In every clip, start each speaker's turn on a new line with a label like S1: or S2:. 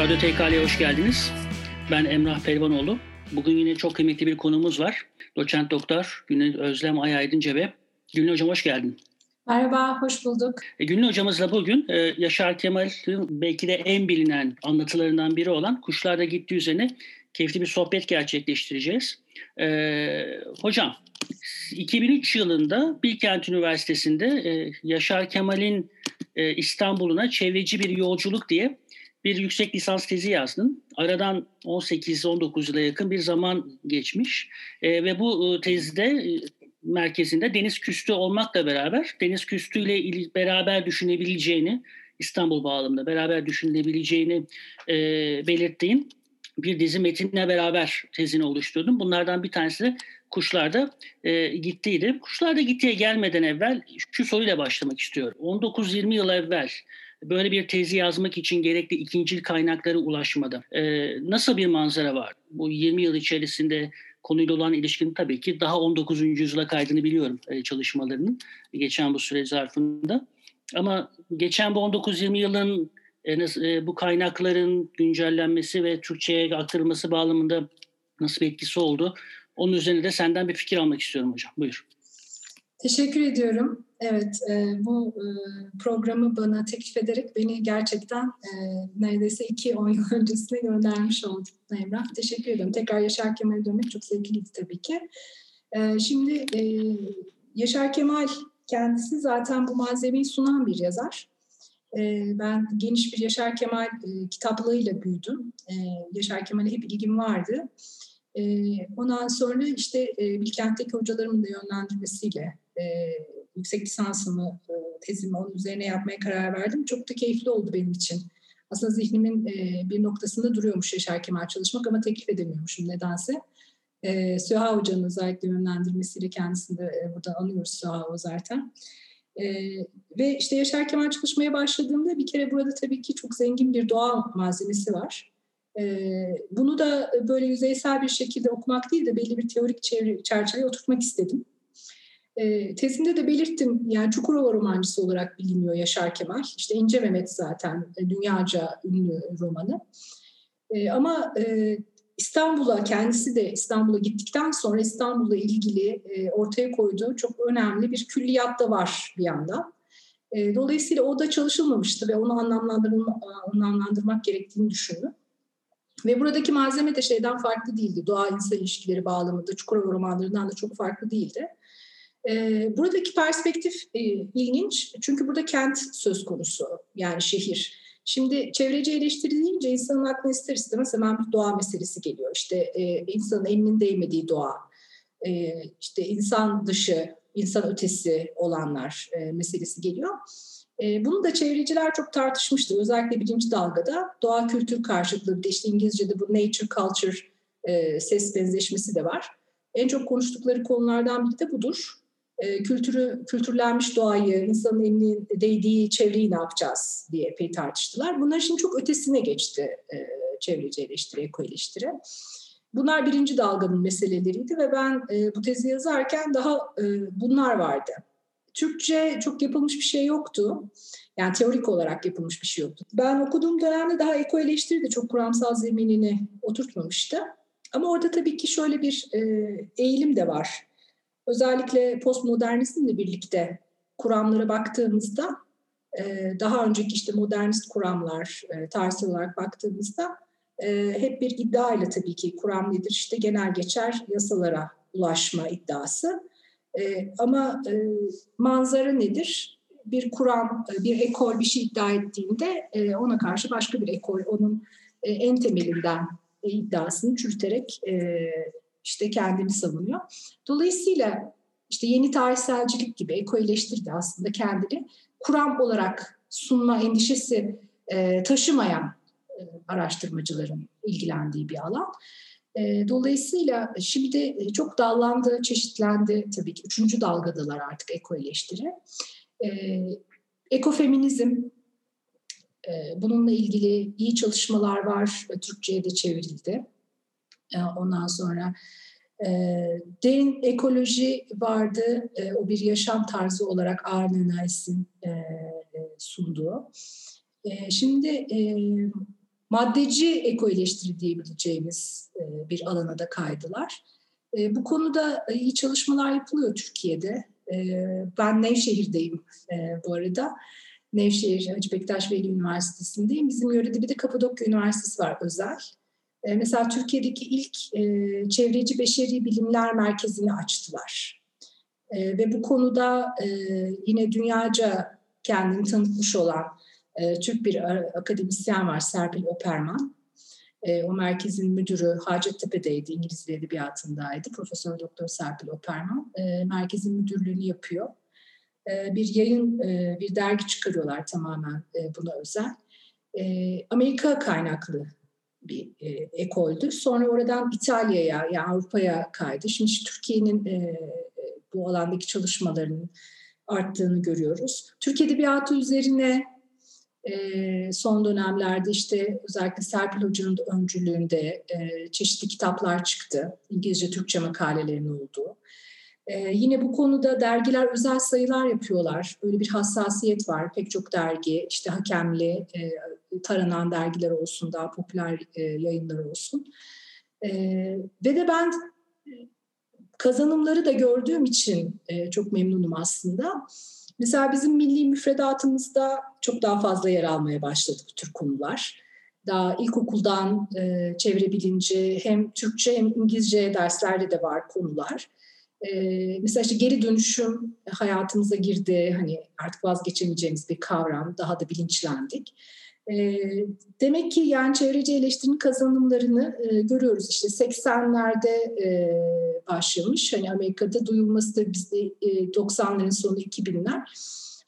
S1: Radyo TKL'ye hoş geldiniz. Ben Emrah Pelvanoğlu. Bugün yine çok kıymetli bir konumuz var. Doçent Doktor Gülün Özlem Ayaydın Cebe. Gülün Hocam hoş geldin.
S2: Merhaba, hoş bulduk.
S1: E, Gülün Hocamızla bugün e, Yaşar Kemal'in belki de en bilinen anlatılarından biri olan Kuşlarda Gitti üzerine keyifli bir sohbet gerçekleştireceğiz. E, hocam, 2003 yılında Bilkent Üniversitesi'nde e, Yaşar Kemal'in e, İstanbul'una çevreci bir yolculuk diye bir yüksek lisans tezi yazdın. Aradan 18-19 yıla yakın bir zaman geçmiş e, ve bu e, tezde e, merkezinde deniz küstü olmakla beraber deniz küstüyle il, beraber düşünebileceğini İstanbul bağlamında beraber düşünebileceğini e, belirttiğin bir dizi metinle beraber tezini oluşturdum. Bunlardan bir tanesi de Kuşlarda e, gittiydi. Kuşlarda gittiye gelmeden evvel şu soruyla başlamak istiyorum. 19-20 yıl evvel böyle bir tezi yazmak için gerekli ikinci kaynaklara ulaşmada e, nasıl bir manzara var? Bu 20 yıl içerisinde konuyla olan ilişkinin tabii ki daha 19. yüzyıla kaydını biliyorum e, çalışmalarının geçen bu süre zarfında. Ama geçen bu 19-20 yılın e, e, bu kaynakların güncellenmesi ve Türkçe'ye aktarılması bağlamında nasıl bir etkisi oldu? Onun üzerine de senden bir fikir almak istiyorum hocam. Buyur.
S2: Teşekkür ediyorum. Evet, e, bu e, programı bana teklif ederek beni gerçekten e, neredeyse iki on yıl öncesine göndermiş oldun Emrah. Teşekkür ederim. Tekrar Yaşar Kemal'e dönmek çok zevkliydi tabii ki. E, şimdi e, Yaşar Kemal kendisi zaten bu malzemeyi sunan bir yazar. E, ben geniş bir Yaşar Kemal e, kitaplığıyla büyüdüm. E, Yaşar Kemal'e hep ilgim vardı. E, ondan sonra işte e, Bilkent'teki hocalarımın da yönlendirmesiyle e, yüksek lisansımı, e, tezimi onun üzerine yapmaya karar verdim. Çok da keyifli oldu benim için. Aslında zihnimin e, bir noktasında duruyormuş Yaşar Kemal çalışmak ama teklif edemiyormuşum nedense. E, Süha Hoca'nın özellikle yönlendirmesiyle kendisini de e, burada anıyoruz Süha zaten. E, ve işte Yaşar Kemal çalışmaya başladığımda bir kere burada tabii ki çok zengin bir doğa malzemesi var. E, bunu da böyle yüzeysel bir şekilde okumak değil de belli bir teorik çerçeveye oturtmak istedim. E, tezimde de belirttim yani Çukurova romancısı olarak biliniyor Yaşar Kemal. İşte İnce Mehmet zaten e, dünyaca ünlü romanı. E, ama e, İstanbul'a kendisi de İstanbul'a gittikten sonra İstanbul'la ilgili e, ortaya koyduğu çok önemli bir külliyat da var bir yandan. E, dolayısıyla o da çalışılmamıştı ve onu anlamlandırma, anlamlandırmak gerektiğini düşündüm. Ve buradaki malzeme de şeyden farklı değildi. Doğa insan ilişkileri bağlamında Çukurova romanlarından da çok farklı değildi. E, buradaki perspektif e, ilginç çünkü burada kent söz konusu yani şehir. Şimdi çevreci eleştiri deyince insanın aklına ister istemez hemen bir doğa meselesi geliyor. İşte e, insanın elinin değmediği doğa, e, işte insan dışı, insan ötesi olanlar meselesi geliyor. Bunu da çevreciler çok tartışmıştı. Özellikle birinci dalgada doğa kültür karşıtlığı, işte İngilizce'de bu nature culture ses benzeşmesi de var. En çok konuştukları konulardan biri de budur. E, kültürü, kültürlenmiş doğayı, insanın elinin değdiği çevreyi ne yapacağız diye epey tartıştılar. Bunlar şimdi çok ötesine geçti e, çevreci eleştiri, eko eleştiri. Bunlar birinci dalganın meseleleriydi ve ben e, bu tezi yazarken daha bunlar vardı. Türkçe çok yapılmış bir şey yoktu. Yani teorik olarak yapılmış bir şey yoktu. Ben okuduğum dönemde daha eko eleştiri de çok kuramsal zeminini oturtmamıştı. Ama orada tabii ki şöyle bir eğilim de var. Özellikle postmodernizmle birlikte kuramlara baktığımızda e, daha önceki işte modernist kuramlar e, tarihsel olarak baktığımızda e, hep bir iddia ile tabii ki kuram nedir? İşte genel geçer yasalara ulaşma iddiası. Ama manzara nedir? Bir kuram, bir ekol bir şey iddia ettiğinde ona karşı başka bir ekol onun en temelinden iddiasını çürüterek işte kendini savunuyor. Dolayısıyla işte yeni tarihselcilik gibi eko eleştirdi aslında kendini kuram olarak sunma endişesi e, taşımayan e, araştırmacıların ilgilendiği bir alan. E, dolayısıyla şimdi e, çok dallandı, çeşitlendi tabii ki. Üçüncü dalgadalar artık eko eleştiri. E, ekofeminizm, e, bununla ilgili iyi çalışmalar var. Türkçe'ye de çevrildi. E, ondan sonra e, derin ekoloji vardı. E, o bir yaşam tarzı olarak Arne Nice'in e, sunduğu. Şimdi... Maddeci eko eleştiri diyebileceğimiz bir alana da kaydılar. Bu konuda iyi çalışmalar yapılıyor Türkiye'de. Ben Nevşehir'deyim bu arada. Nevşehir Hacı Bektaş Veli Üniversitesi'ndeyim. Bizim yörede bir de Kapadokya Üniversitesi var özel. Mesela Türkiye'deki ilk çevreci beşeri bilimler merkezini açtılar. Ve bu konuda yine dünyaca kendini tanıtmış olan Türk bir akademisyen var Serpil Operman. O merkezin müdürü Hacettepe'deydi, İngiliz Dil Edebiyatı'ndaydı. Profesör Doktor Serpil Operman. Merkezin müdürlüğünü yapıyor. Bir yayın, bir dergi çıkarıyorlar tamamen buna özel. Amerika kaynaklı bir ekoldü. Sonra oradan İtalya'ya, yani Avrupa'ya kaydı. Şimdi Türkiye'nin bu alandaki çalışmalarının arttığını görüyoruz. Türk Edebiyatı üzerine e, son dönemlerde işte özellikle Serpil Hoca'nın öncülüğünde e, çeşitli kitaplar çıktı. İngilizce, Türkçe makalelerin olduğu. E, yine bu konuda dergiler özel sayılar yapıyorlar. Böyle bir hassasiyet var. Pek çok dergi, işte hakemli, e, taranan dergiler olsun, daha popüler e, yayınlar olsun. E, ve de ben kazanımları da gördüğüm için e, çok memnunum aslında. Mesela bizim milli müfredatımızda çok daha fazla yer almaya başladı bu tür konular. Daha ilkokuldan e, çevre bilinci hem Türkçe hem İngilizce derslerde de var konular. E, mesela işte geri dönüşüm hayatımıza girdi. Hani artık vazgeçemeyeceğimiz bir kavram. Daha da bilinçlendik. E, demek ki yani çevreci eleştirinin kazanımlarını e, görüyoruz. İşte 80'lerde e, başlamış. Hani Amerika'da duyulması da bizde e, 90'ların sonu 2000'ler.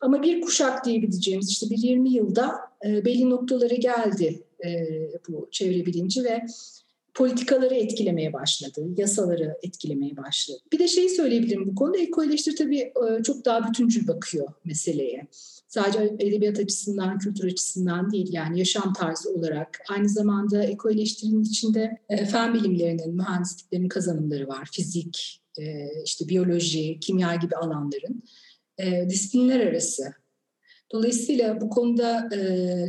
S2: Ama bir kuşak diyebileceğimiz işte bir 20 yılda e, belli noktaları geldi e, bu çevre bilinci ve politikaları etkilemeye başladı, yasaları etkilemeye başladı. Bir de şeyi söyleyebilirim bu konuda. Eko eleştiri tabii e, çok daha bütüncül bakıyor meseleye. Sadece edebiyat açısından, kültür açısından değil yani yaşam tarzı olarak. Aynı zamanda eko eleştirinin içinde e, fen bilimlerinin, mühendisliklerin kazanımları var. Fizik, e, işte biyoloji, kimya gibi alanların. Disiplinler arası. Dolayısıyla bu konuda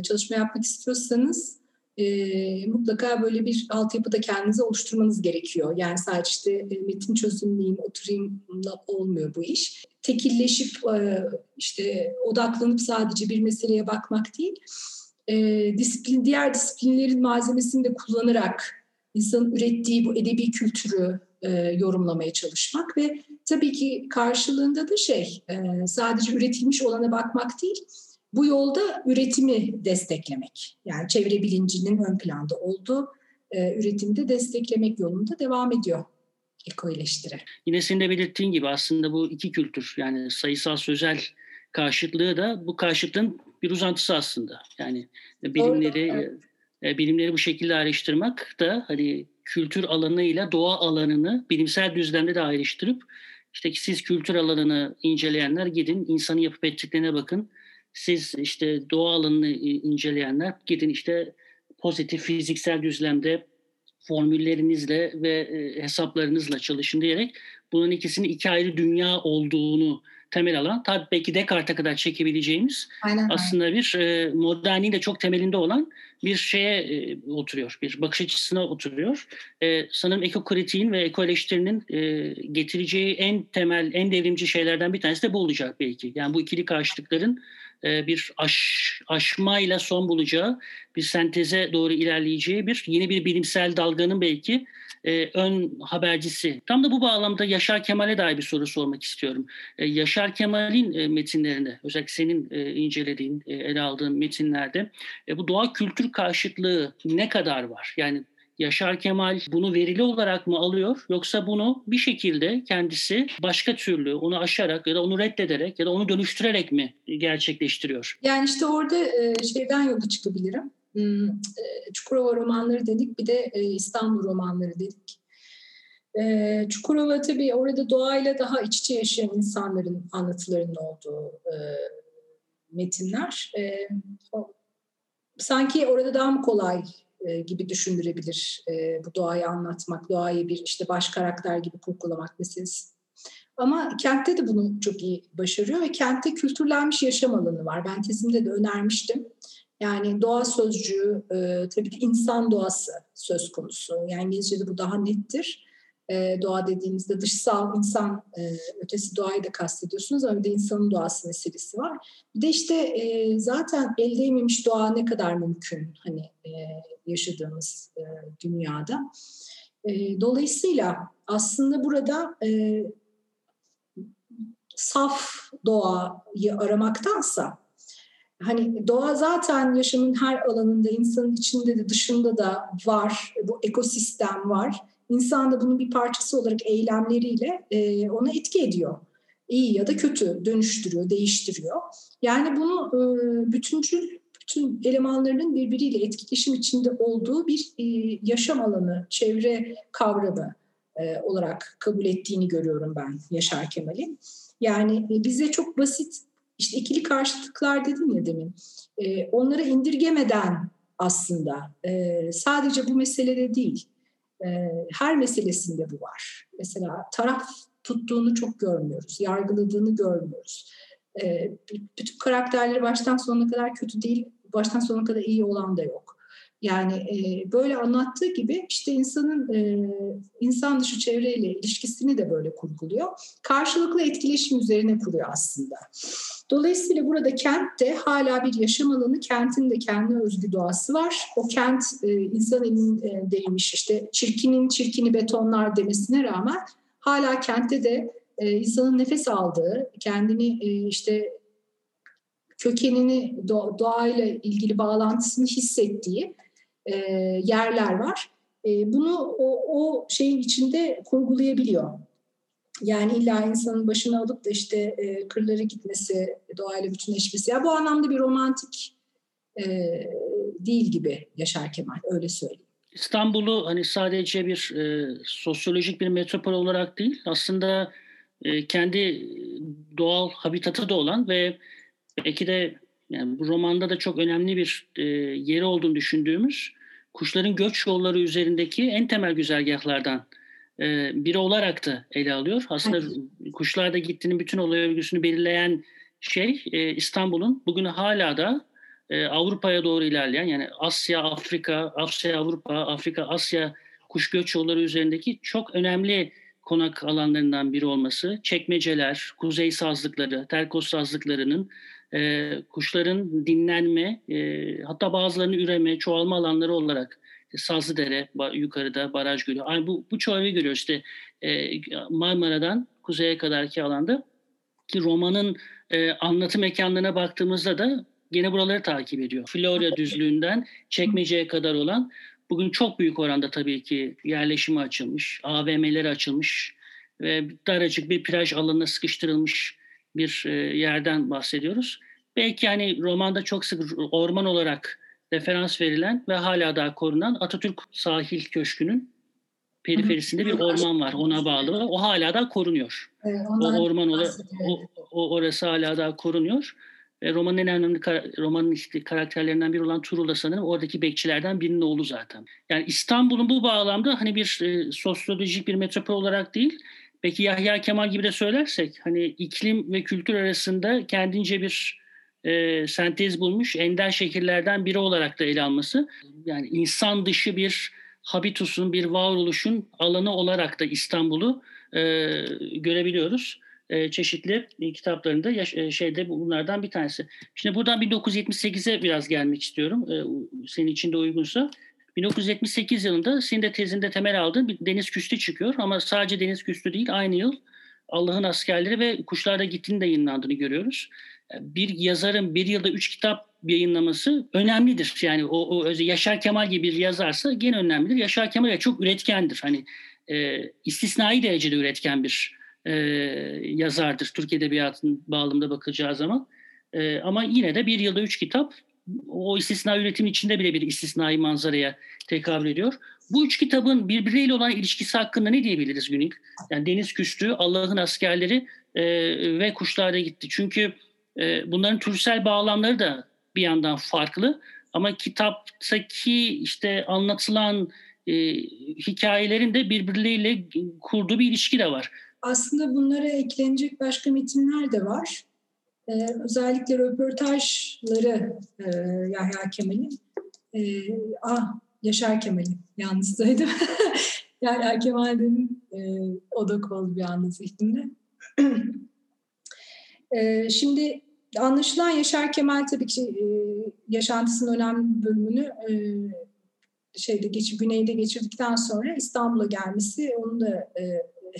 S2: çalışma yapmak istiyorsanız e, mutlaka böyle bir altyapıda kendinize oluşturmanız gerekiyor. Yani sadece işte e, metin çözümleyeyim, oturayım olmuyor bu iş. Tekilleşip e, işte odaklanıp sadece bir meseleye bakmak değil, e, disiplin diğer disiplinlerin malzemesini de kullanarak insanın ürettiği bu edebi kültürü e, yorumlamaya çalışmak ve tabii ki karşılığında da şey e, sadece üretilmiş olana bakmak değil, bu yolda üretimi desteklemek, yani çevre bilincinin ön planda olduğu e, üretimi de desteklemek yolunda devam ediyor eko eleştiri.
S1: Yine senin de belirttiğin gibi aslında bu iki kültür yani sayısal sözel karşıtlığı da bu karşıtlığın bir uzantısı aslında. Yani bilimleri Doğru, evet. E, bilimleri bu şekilde ayrıştırmak da hani kültür alanıyla doğa alanını bilimsel düzlemde de ayrıştırıp işte siz kültür alanını inceleyenler gidin insanın yapıp ettiklerine bakın siz işte doğa alanını inceleyenler gidin işte pozitif fiziksel düzlemde formüllerinizle ve e, hesaplarınızla çalışın diyerek bunun ikisinin iki ayrı dünya olduğunu temel alan tabii belki Descartes'e kadar çekebileceğimiz Aynen. aslında bir e, modernin de çok temelinde olan bir şeye e, oturuyor. Bir bakış açısına oturuyor. E, sanırım ekokritiğin ve ekoeleştirinin e, getireceği en temel, en devrimci şeylerden bir tanesi de bu olacak belki. Yani bu ikili karşılıkların e, bir aş, aşmayla son bulacağı, bir senteze doğru ilerleyeceği bir yeni bir bilimsel dalganın belki e, ön habercisi. Tam da bu bağlamda Yaşar Kemal'e dair bir soru sormak istiyorum. E, Yaşar Kemal'in e, metinlerinde, özellikle senin e, incelediğin, e, ele aldığın metinlerde e, bu doğa kültür karşıtlığı ne kadar var? Yani Yaşar Kemal bunu verili olarak mı alıyor yoksa bunu bir şekilde kendisi başka türlü onu aşarak ya da onu reddederek ya da onu dönüştürerek mi gerçekleştiriyor?
S2: Yani işte orada e, şeyden yola çıkabilirim. Hmm, e, Çukurova romanları dedik bir de e, İstanbul romanları dedik. Çukurova tabii orada doğayla daha iç içe yaşayan insanların anlatılarının olduğu metinler. Sanki orada daha mı kolay e, gibi düşündürebilir e, bu doğayı anlatmak, doğayı bir işte baş karakter gibi kurgulamak meselesi. Ama kentte de bunu çok iyi başarıyor ve kentte kültürlenmiş yaşam alanı var. Ben tezimde de önermiştim. Yani doğa sözcüğü e, tabii ki insan doğası söz konusu. Yani İngilizce'de bu daha nettir. E, doğa dediğimizde dışsal insan e, ötesi doğayı da kastediyorsunuz ama bir de insanın doğası meselesi var. Bir de işte e, zaten el değmemiş doğa ne kadar mümkün hani e, yaşadığımız e, dünyada. E, dolayısıyla aslında burada e, saf doğayı aramaktansa hani doğa zaten yaşamın her alanında insanın içinde de dışında da var bu ekosistem var İnsan da bunun bir parçası olarak eylemleriyle e, ona etki ediyor iyi ya da kötü dönüştürüyor değiştiriyor yani bunu e, bütüncül bütün elemanlarının birbiriyle etkileşim içinde olduğu bir e, yaşam alanı çevre kavramı e, olarak kabul ettiğini görüyorum ben Yaşar Kemal'in. Yani e, bize çok basit işte ikili karşıtlıklar dedim ya demin. E, onları indirgemeden aslında e, sadece bu meselede değil her meselesinde bu var. Mesela taraf tuttuğunu çok görmüyoruz, yargıladığını görmüyoruz. E, bütün karakterleri baştan sonuna kadar kötü değil, baştan sonuna kadar iyi olan da yok. Yani e, böyle anlattığı gibi işte insanın e, insan dışı çevreyle ilişkisini de böyle kurguluyor. Karşılıklı etkileşim üzerine kuruyor aslında. Dolayısıyla burada kentte hala bir yaşam alanı, kentin de kendi özgü doğası var. O kent e, insan elindeymiş işte çirkinin çirkini betonlar demesine rağmen hala kentte de e, insanın nefes aldığı, kendini e, işte kökenini doğayla ilgili bağlantısını hissettiği e, yerler var. E, bunu o, o şeyin içinde kurgulayabiliyor. Yani illa insanın başına alıp da işte e, kırlara gitmesi, doğayla bütünleşmesi. Ya bu anlamda bir romantik e, değil gibi Yaşar Kemal, öyle söyleyeyim.
S1: İstanbul'u hani sadece bir e, sosyolojik bir metropol olarak değil, aslında e, kendi doğal habitatı da olan ve belki de yani bu romanda da çok önemli bir e, yeri olduğunu düşündüğümüz kuşların göç yolları üzerindeki en temel güzergahlardan e, biri olarak da ele alıyor. Aslında evet. kuşlarda gittiğinin bütün olay örgüsünü belirleyen şey e, İstanbul'un bugün hala da e, Avrupa'ya doğru ilerleyen yani Asya, Afrika, Asya, Avrupa, Afrika, Asya kuş göç yolları üzerindeki çok önemli konak alanlarından biri olması, çekmeceler, kuzey sazlıkları, terkos sazlıklarının e, kuşların dinlenme, e, hatta bazılarının üreme, çoğalma alanları olarak Sazlıdere yukarıda baraj gölü. Yani bu, bu çoğalmayı görüyoruz işte e, Marmara'dan kuzeye kadarki alanda ki romanın e, anlatı mekanlarına baktığımızda da gene buraları takip ediyor. Florya düzlüğünden Çekmece'ye kadar olan bugün çok büyük oranda tabii ki yerleşimi açılmış, AVM'leri açılmış ve daracık bir plaj alanına sıkıştırılmış bir e, yerden bahsediyoruz. Belki hani romanda çok sık orman olarak referans verilen ve hala daha korunan Atatürk Sahil Köşkü'nün periferisinde bir orman var ona bağlı. O hala da korunuyor. Evet, o orman ola, o, o orası hala da korunuyor. E, romanın en önemli romanın işte karakterlerinden biri olan Tuğrul da sanırım oradaki bekçilerden birinin oğlu zaten. Yani İstanbul'un bu bağlamda hani bir e, sosyolojik bir metropol olarak değil, Peki Yahya Kemal gibi de söylersek hani iklim ve kültür arasında kendince bir e, sentez bulmuş ender şekillerden biri olarak da ele alması. Yani insan dışı bir habitusun, bir varoluşun alanı olarak da İstanbul'u e, görebiliyoruz. E, çeşitli kitaplarında yaş- e, şeyde bunlardan bir tanesi. Şimdi buradan 1978'e biraz gelmek istiyorum. E, senin için de uygunsa. 1978 yılında senin de tezinde temel aldığın bir deniz küstü çıkıyor ama sadece deniz küstü değil aynı yıl Allah'ın askerleri ve kuşlarda gittiğini de yayınlandığını görüyoruz. Bir yazarın bir yılda üç kitap yayınlaması önemlidir. Yani o, o Yaşar Kemal gibi bir yazarsa gene önemlidir. Yaşar Kemal de çok üretkendir. Hani e, istisnai derecede üretken bir e, yazardır Türk Edebiyatı'nın bağlamında bakacağı zaman. E, ama yine de bir yılda üç kitap o istisna üretim içinde bile bir istisnai manzaraya tekabül ediyor. Bu üç kitabın birbiriyle olan ilişkisi hakkında ne diyebiliriz Günük? Yani Deniz Küstü, Allah'ın askerleri e, ve Kuşlarda gitti. Çünkü e, bunların türsel bağlamları da bir yandan farklı. Ama kitaptaki işte anlatılan e, hikayelerin de birbirleriyle kurduğu bir ilişki de var.
S2: Aslında bunlara eklenecek başka metinler de var. E, özellikle röportajları e, Yahya Kemal'in e, ah Yaşar Kemal'in yalnız söyledim. Yahya Kemal'in e, o da kol bir anda zihnimde. e, şimdi anlaşılan Yaşar Kemal tabii ki e, yaşantısının önemli bir bölümünü e, şeyde geçip güneyde geçirdikten sonra İstanbul'a gelmesi onun da e,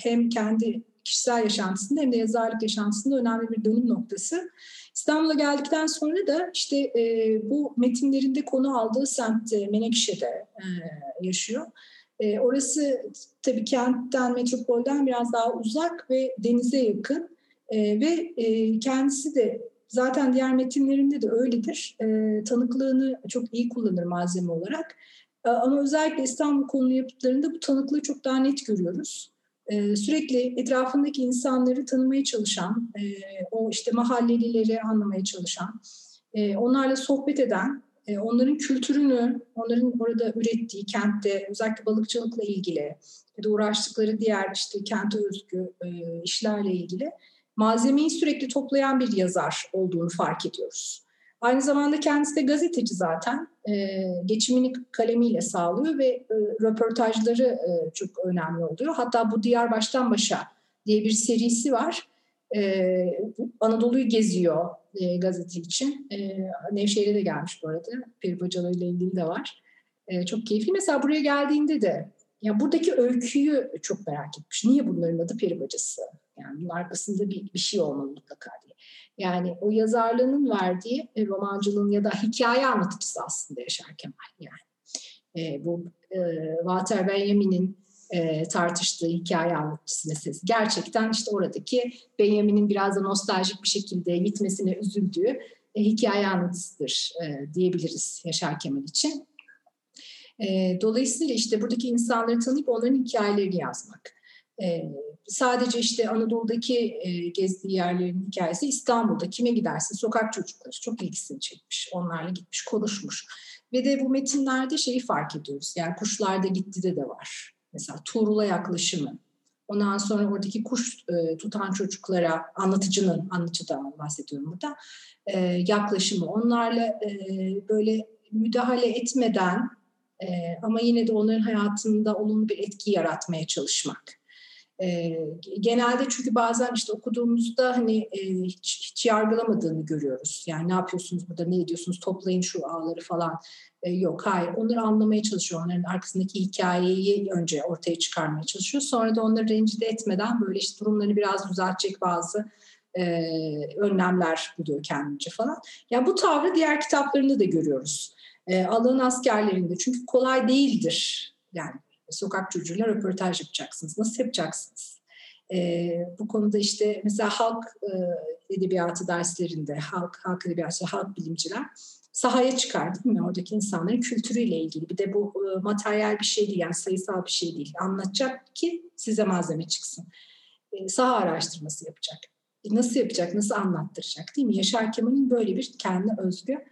S2: hem kendi kişisel yaşantısında hem de yazarlık yaşantısında önemli bir dönüm noktası. İstanbul'a geldikten sonra da işte e, bu metinlerinde konu aldığı semt Menekşe'de e, yaşıyor. E, orası tabii kentten, metropolden biraz daha uzak ve denize yakın e, ve e, kendisi de zaten diğer metinlerinde de öyledir. E, tanıklığını çok iyi kullanır malzeme olarak. E, ama özellikle İstanbul konu yapıtlarında bu tanıklığı çok daha net görüyoruz. Ee, sürekli etrafındaki insanları tanımaya çalışan, e, o işte mahallelileri anlamaya çalışan, e, onlarla sohbet eden, e, onların kültürünü, onların orada ürettiği kentte özellikle balıkçılıkla ilgili ya da uğraştıkları diğer işte kente özgü işlerle ilgili malzemeyi sürekli toplayan bir yazar olduğunu fark ediyoruz. Aynı zamanda kendisi de gazeteci zaten. E, geçimini kalemiyle sağlıyor ve e, röportajları e, çok önemli oluyor. Hatta bu Diyar Baştan Başa diye bir serisi var. E, Anadolu'yu geziyor e, gazete için. E, Nevşehir'e de gelmiş bu arada. Peri Bacalı ile ilgili de var. E, çok keyifli. Mesela buraya geldiğinde de ya buradaki öyküyü çok merak etmiş. Niye bunların adı peri bacası? Yani bunun arkasında bir, bir şey olmalı mutlaka diye. Yani o yazarlığının verdiği e, romancılığın ya da hikaye anlatıcısı aslında Yaşar Kemal yani. E, bu e, Walter Benjamin'in e, tartıştığı hikaye anlatıcısı meselesi. Gerçekten işte oradaki Benjamin'in biraz da nostaljik bir şekilde gitmesine üzüldüğü e, hikaye anlatısıdır e, diyebiliriz Yaşar Kemal için. E, dolayısıyla işte buradaki insanları tanıyıp onların hikayelerini yazmak. E, sadece işte Anadolu'daki e, gezdiği yerlerin hikayesi İstanbul'da kime giderse sokak çocukları çok ilgisini çekmiş. Onlarla gitmiş, konuşmuş. Ve de bu metinlerde şeyi fark ediyoruz. Yani kuşlarda gitti de de var. Mesela Tuğrul'a yaklaşımı. Ondan sonra oradaki kuş e, tutan çocuklara anlatıcının, anlatıcıdan bahsediyorum burada, e, yaklaşımı. Onlarla e, böyle müdahale etmeden e, ama yine de onların hayatında olumlu bir etki yaratmaya çalışmak. E, genelde çünkü bazen işte okuduğumuzda hani e, hiç, hiç yargılamadığını görüyoruz. Yani ne yapıyorsunuz burada, ne ediyorsunuz, toplayın şu ağları falan. E, yok, hayır. Onları anlamaya çalışıyor. Onların arkasındaki hikayeyi önce ortaya çıkarmaya çalışıyor. Sonra da onları rencide etmeden böyle işte durumlarını biraz düzeltecek bazı e, önlemler buluyor kendince falan. Yani bu tavrı diğer kitaplarında da görüyoruz. E, Allah'ın askerlerinde. Çünkü kolay değildir. Yani sokak çocuğuyla röportaj yapacaksınız. Nasıl yapacaksınız? E, bu konuda işte mesela halk e, edebiyatı derslerinde, halk, halk edebiyatı, halk bilimciler sahaya çıkar değil mi? Oradaki insanların kültürüyle ilgili. Bir de bu e, materyal bir şey değil yani sayısal bir şey değil. Anlatacak ki size malzeme çıksın. E, saha araştırması yapacak. E, nasıl yapacak, nasıl anlattıracak değil mi? Yaşar Kemal'in böyle bir kendi özgü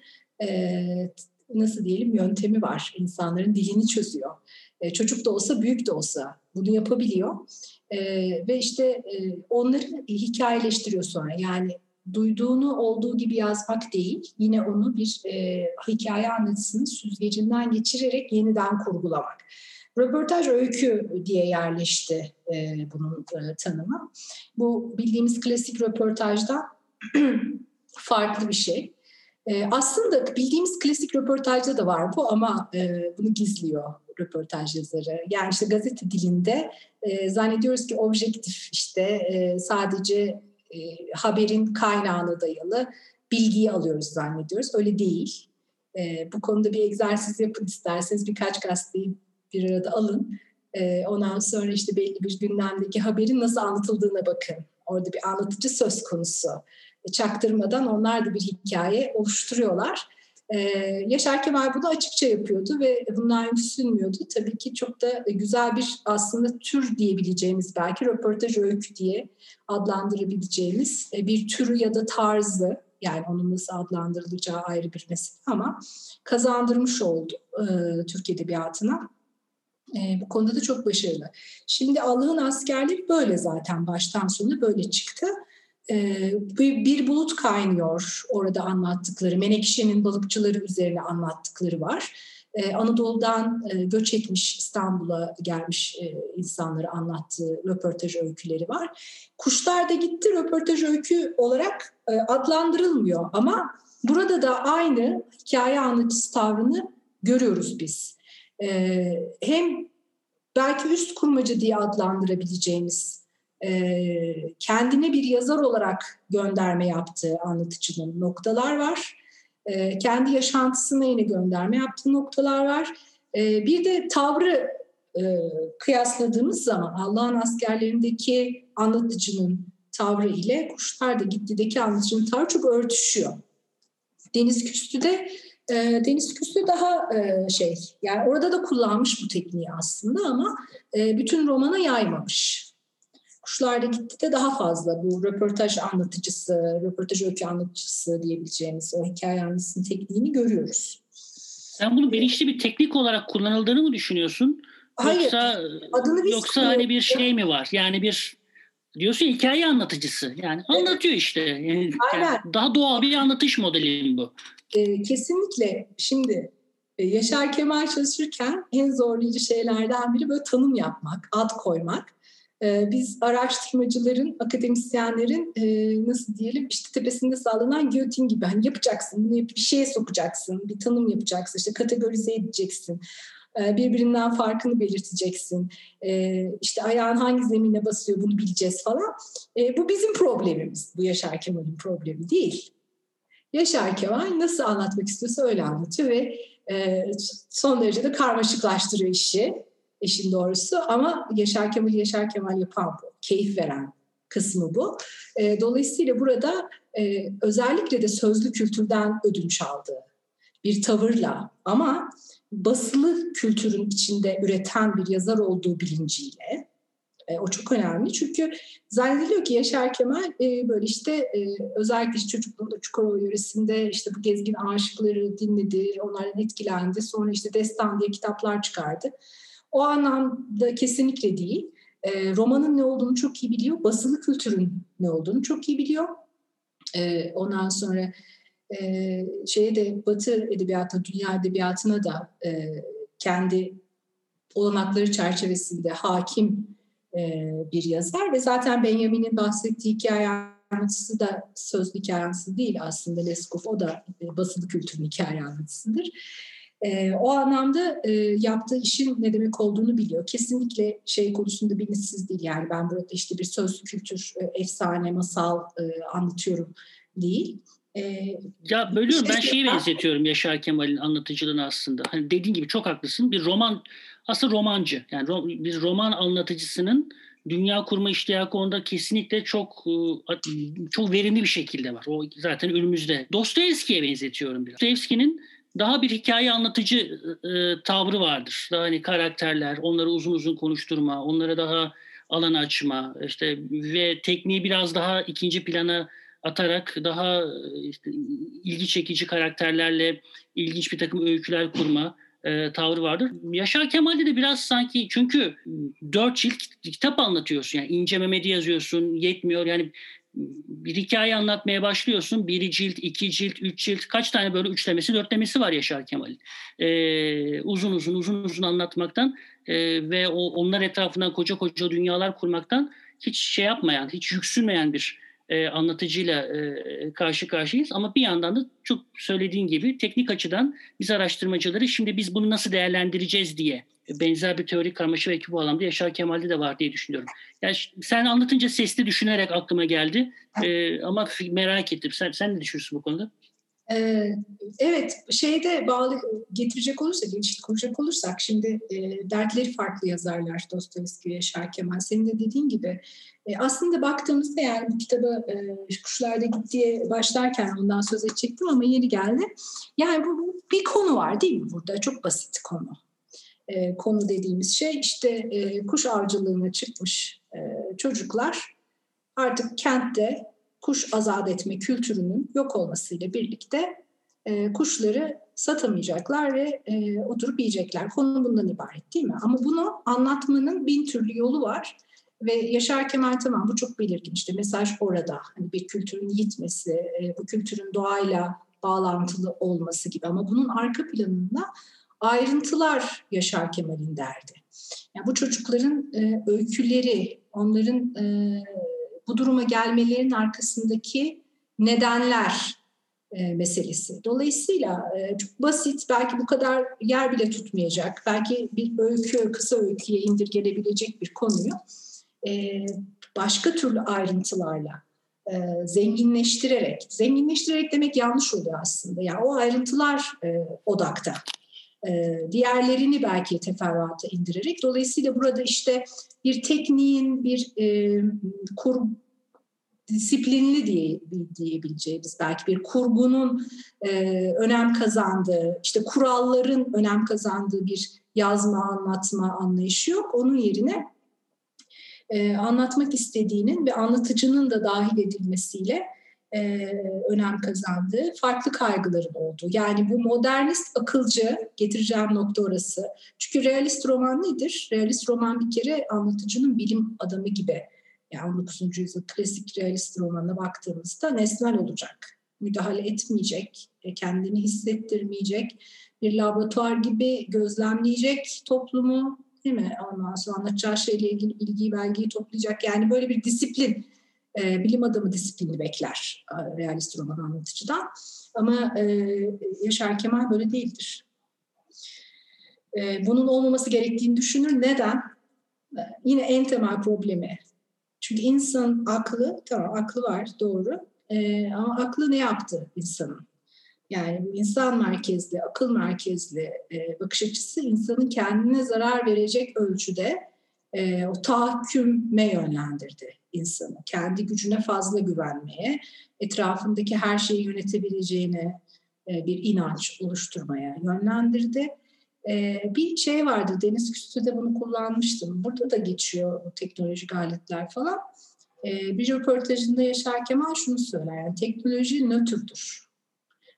S2: e, nasıl diyelim yöntemi var. İnsanların dilini çözüyor. E, çocuk da olsa büyük de olsa bunu yapabiliyor. E, ve işte e, onları hikayeleştiriyor sonra. Yani duyduğunu olduğu gibi yazmak değil, yine onu bir e, hikaye anlatısının süzgecinden geçirerek yeniden kurgulamak. Röportaj öykü diye yerleşti e, bunun e, tanımı. Bu bildiğimiz klasik röportajdan farklı bir şey. E, aslında bildiğimiz klasik röportajda da var bu ama e, bunu gizliyor röportaj yazarı. Yani işte gazete dilinde e, zannediyoruz ki objektif işte e, sadece e, haberin kaynağına dayalı bilgiyi alıyoruz zannediyoruz. Öyle değil. E, bu konuda bir egzersiz yapın isterseniz birkaç gazeteyi bir arada alın. E, ondan sonra işte belli bir gündemdeki haberin nasıl anlatıldığına bakın. Orada bir anlatıcı söz konusu. Çaktırmadan onlar da bir hikaye oluşturuyorlar. Ee, Yaşar Kemal bunu açıkça yapıyordu ve bunlar yüksünmüyordu. Tabii ki çok da güzel bir aslında tür diyebileceğimiz belki röportaj öykü diye adlandırabileceğimiz e, bir türü ya da tarzı yani onun nasıl adlandırılacağı ayrı bir mesele ama kazandırmış oldu e, Türk Edebiyatı'na. E, bu konuda da çok başarılı. Şimdi Allah'ın askerleri böyle zaten baştan sona böyle çıktı. Ee, bir, bulut kaynıyor orada anlattıkları. Menekşe'nin balıkçıları üzerine anlattıkları var. Ee, Anadolu'dan e, göç etmiş İstanbul'a gelmiş e, insanları anlattığı röportaj öyküleri var. Kuşlar da gitti röportaj öykü olarak e, adlandırılmıyor ama burada da aynı hikaye anlatıcısı tavrını görüyoruz biz. Ee, hem belki üst kurmacı diye adlandırabileceğimiz kendine bir yazar olarak gönderme yaptığı anlatıcının noktalar var. kendi yaşantısına yine gönderme yaptığı noktalar var. bir de tavrı kıyasladığımız zaman Allah'ın askerlerindeki anlatıcının tavrı ile Kuşlar da Gitti'deki anlatıcının tavrı çok örtüşüyor. Deniz Küstü'de e, Deniz Küstü daha e, şey yani orada da kullanmış bu tekniği aslında ama e, bütün romana yaymamış. Kuşlarda gitti de daha fazla bu röportaj anlatıcısı, röportaj öykü anlatıcısı diyebileceğimiz o hikaye anlatısının tekniğini görüyoruz.
S1: Sen bunu bilinçli bir teknik olarak kullanıldığını mı düşünüyorsun?
S2: Hayır.
S1: Yoksa,
S2: adını biz
S1: yoksa hani bir şey mi var? Yani bir diyorsun hikaye anlatıcısı. Yani anlatıyor işte. Yani, yani daha doğal bir anlatış modeli mi bu?
S2: E, kesinlikle şimdi e, Yaşar Kemal çalışırken en zorlayıcı şeylerden biri böyle tanım yapmak, ad koymak. E, biz araştırmacıların, akademisyenlerin e, nasıl diyelim işte tepesinde sağlanan giyotin gibi hani yapacaksın, bunu bir şeye sokacaksın, bir tanım yapacaksın, işte kategorize edeceksin e, birbirinden farkını belirteceksin. E, işte ayağın hangi zemine basıyor bunu bileceğiz falan. Bu bizim problemimiz. Bu Yaşar Kemal'in problemi değil. Yaşar Kemal nasıl anlatmak istiyorsa öyle anlatıyor ve e, son derece de karmaşıklaştırıyor işi, işin doğrusu. Ama Yaşar Kemal Yaşar Kemal yapan bu, keyif veren kısmı bu. E, dolayısıyla burada e, özellikle de sözlü kültürden ödünç aldığı bir tavırla ama basılı kültürün içinde üreten bir yazar olduğu bilinciyle e, o çok önemli çünkü zannediliyor ki Yaşar Kemal e, böyle işte e, özellikle işte çocukluğunda Çukurova yöresinde işte bu gezgin aşıkları dinledi, onlardan etkilendi. Sonra işte Destan diye kitaplar çıkardı. O anlamda kesinlikle değil. E, romanın ne olduğunu çok iyi biliyor. Basılı kültürün ne olduğunu çok iyi biliyor. E, ondan sonra e, şeye de Batı edebiyatına, dünya edebiyatına da e, kendi olanakları çerçevesinde hakim e, bir yazar ve zaten Benjamin'in bahsettiği hikaye anlatısı da sözlü hikaye anlatısı değil aslında Leskov. O da e, basılı kültürün hikaye anlatısıdır. E, o anlamda e, yaptığı işin ne demek olduğunu biliyor. Kesinlikle şey konusunda bilinçsiz değil. Yani ben burada işte bir sözlü kültür, e, efsane, masal e, anlatıyorum değil.
S1: E, ya bölüyorum ben şeyi benzetiyorum Yaşar Kemal'in anlatıcılığını aslında. Hani dediğin gibi çok haklısın. Bir roman aslında romancı. Yani ro- bir roman anlatıcısının dünya kurma iştiyakı onda kesinlikle çok e, çok verimli bir şekilde var. O zaten önümüzde. Dostoyevski'ye benzetiyorum biraz. Dostoyevski'nin daha bir hikaye anlatıcı e, tavrı vardır. Daha hani karakterler, onları uzun uzun konuşturma, onlara daha alan açma, işte ve tekniği biraz daha ikinci plana atarak daha işte, ilgi çekici karakterlerle ilginç bir takım öyküler kurma e, tavrı vardır. Yaşar Kemal'de de biraz sanki çünkü dört cilt kitap anlatıyorsun. Yani ince Mehmet'i yazıyorsun yetmiyor. Yani bir hikaye anlatmaya başlıyorsun. Biri cilt, iki cilt, üç cilt. Kaç tane böyle üçlemesi, dörtlemesi var Yaşar Kemal'in. Ee, uzun uzun, uzun uzun anlatmaktan e, ve o, onlar etrafından koca koca dünyalar kurmaktan hiç şey yapmayan, hiç yüksünmeyen bir e, anlatıcıyla e, karşı karşıyayız. Ama bir yandan da çok söylediğin gibi teknik açıdan biz araştırmacıları şimdi biz bunu nasıl değerlendireceğiz diye benzer bir teori karmaşa ve bu alanda Yaşar Kemal'de de var diye düşünüyorum. Yani sen anlatınca sesli düşünerek aklıma geldi. E, ama merak ettim. Sen, sen ne düşünüyorsun bu konuda?
S2: Evet, şeyde bağlı getirecek olursak, ilişki kuracak olursak şimdi e, dertleri farklı yazarlar Dostoyevski ve Yaşar Kemal. Senin de dediğin gibi e, aslında baktığımızda yani bu kitabı e, Kuşlarda Gittiye başlarken ondan söz edecektim ama yeni geldi. Yani bu, bu bir konu var değil mi burada? Çok basit konu. E, konu dediğimiz şey işte e, kuş avcılığına çıkmış e, çocuklar artık kentte kuş azat etme kültürünün yok olmasıyla birlikte e, kuşları satamayacaklar ve e, oturup yiyecekler. Konu bundan ibaret değil mi? Ama bunu anlatmanın bin türlü yolu var Ve Yaşar Kemal tamam bu çok belirgin işte mesaj orada. Hani bir kültürün yitmesi, e, bu kültürün doğayla bağlantılı olması gibi ama bunun arka planında ayrıntılar Yaşar Kemal'in derdi. Yani bu çocukların e, öyküleri, onların e, bu duruma gelmelerinin arkasındaki nedenler e, meselesi. Dolayısıyla e, çok basit, belki bu kadar yer bile tutmayacak, belki bir öykü, kısa öyküye indirgenebilecek bir konuyu e, başka türlü ayrıntılarla e, zenginleştirerek, zenginleştirerek demek yanlış oluyor aslında. Yani o ayrıntılar e, odakta. E, diğerlerini belki teferruata indirerek. Dolayısıyla burada işte bir tekniğin, bir e, kur, disiplinli diye diyebileceğimiz belki bir kurgunun e, önem kazandığı, işte kuralların önem kazandığı bir yazma, anlatma anlayışı yok. Onun yerine anlatmak istediğinin ve anlatıcının da dahil edilmesiyle e, önem kazandığı farklı kaygıların olduğu. Yani bu modernist akılcı getireceğim nokta orası. Çünkü realist roman nedir? Realist roman bir kere anlatıcının bilim adamı gibi. Yani 19. yüzyıl klasik realist romanına baktığımızda nesnel olacak. Müdahale etmeyecek, e, kendini hissettirmeyecek, bir laboratuvar gibi gözlemleyecek toplumu, değil mi? Ondan sonra anlatacağı şeyle ilgili bilgiyi, belgeyi toplayacak. Yani böyle bir disiplin, e, bilim adamı disiplini bekler e, realist roman anlatıcıdan. Ama e, Yaşar Kemal böyle değildir. E, bunun olmaması gerektiğini düşünür. Neden? E, yine en temel problemi. Çünkü insan aklı, tamam aklı var doğru. E, ama aklı ne yaptı insanın? Yani insan merkezli, akıl merkezli e, bakış açısı insanın kendine zarar verecek ölçüde e, o tahakküme yönlendirdi insanı. Kendi gücüne fazla güvenmeye, etrafındaki her şeyi yönetebileceğine e, bir inanç oluşturmaya yönlendirdi. E, bir şey vardı, Deniz Küstü'de bunu kullanmıştım. Burada da geçiyor bu teknolojik aletler falan. E, bir röportajında Yaşar Kemal şunu söyler, yani teknoloji nötrdür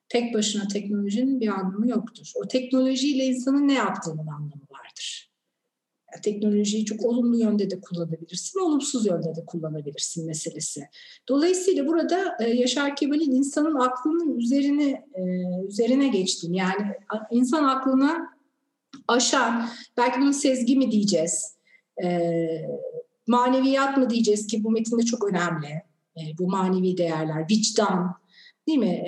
S2: tek başına teknolojinin bir anlamı yoktur. O teknolojiyle insanın ne yaptığının anlamı teknolojiyi çok olumlu yönde de kullanabilirsin, olumsuz yönde de kullanabilirsin meselesi. Dolayısıyla burada e, Yaşar Kemal'in insanın aklının üzerine e, üzerine geçtiğini yani insan aklına aşan, belki bunu sezgi mi diyeceğiz, e, maneviyat mı diyeceğiz ki bu metinde çok önemli. Bu manevi değerler, vicdan, değil mi?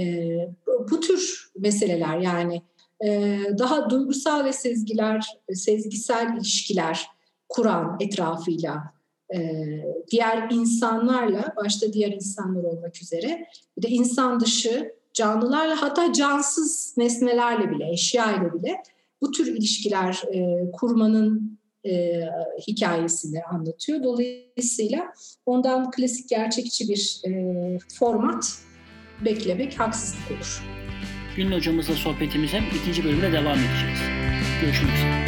S2: bu tür meseleler yani e, daha duygusal ve sezgiler, sezgisel ilişkiler kuran etrafıyla e, diğer insanlarla, başta diğer insanlar olmak üzere bir de insan dışı canlılarla hatta cansız nesnelerle bile, eşya ile bile bu tür ilişkiler e, kurmanın e, hikayesini anlatıyor. Dolayısıyla ondan klasik gerçekçi bir e, format beklemek haksızlık olur.
S1: Gülün hocamızla sohbetimize ikinci bölümde devam edeceğiz. Görüşmek üzere.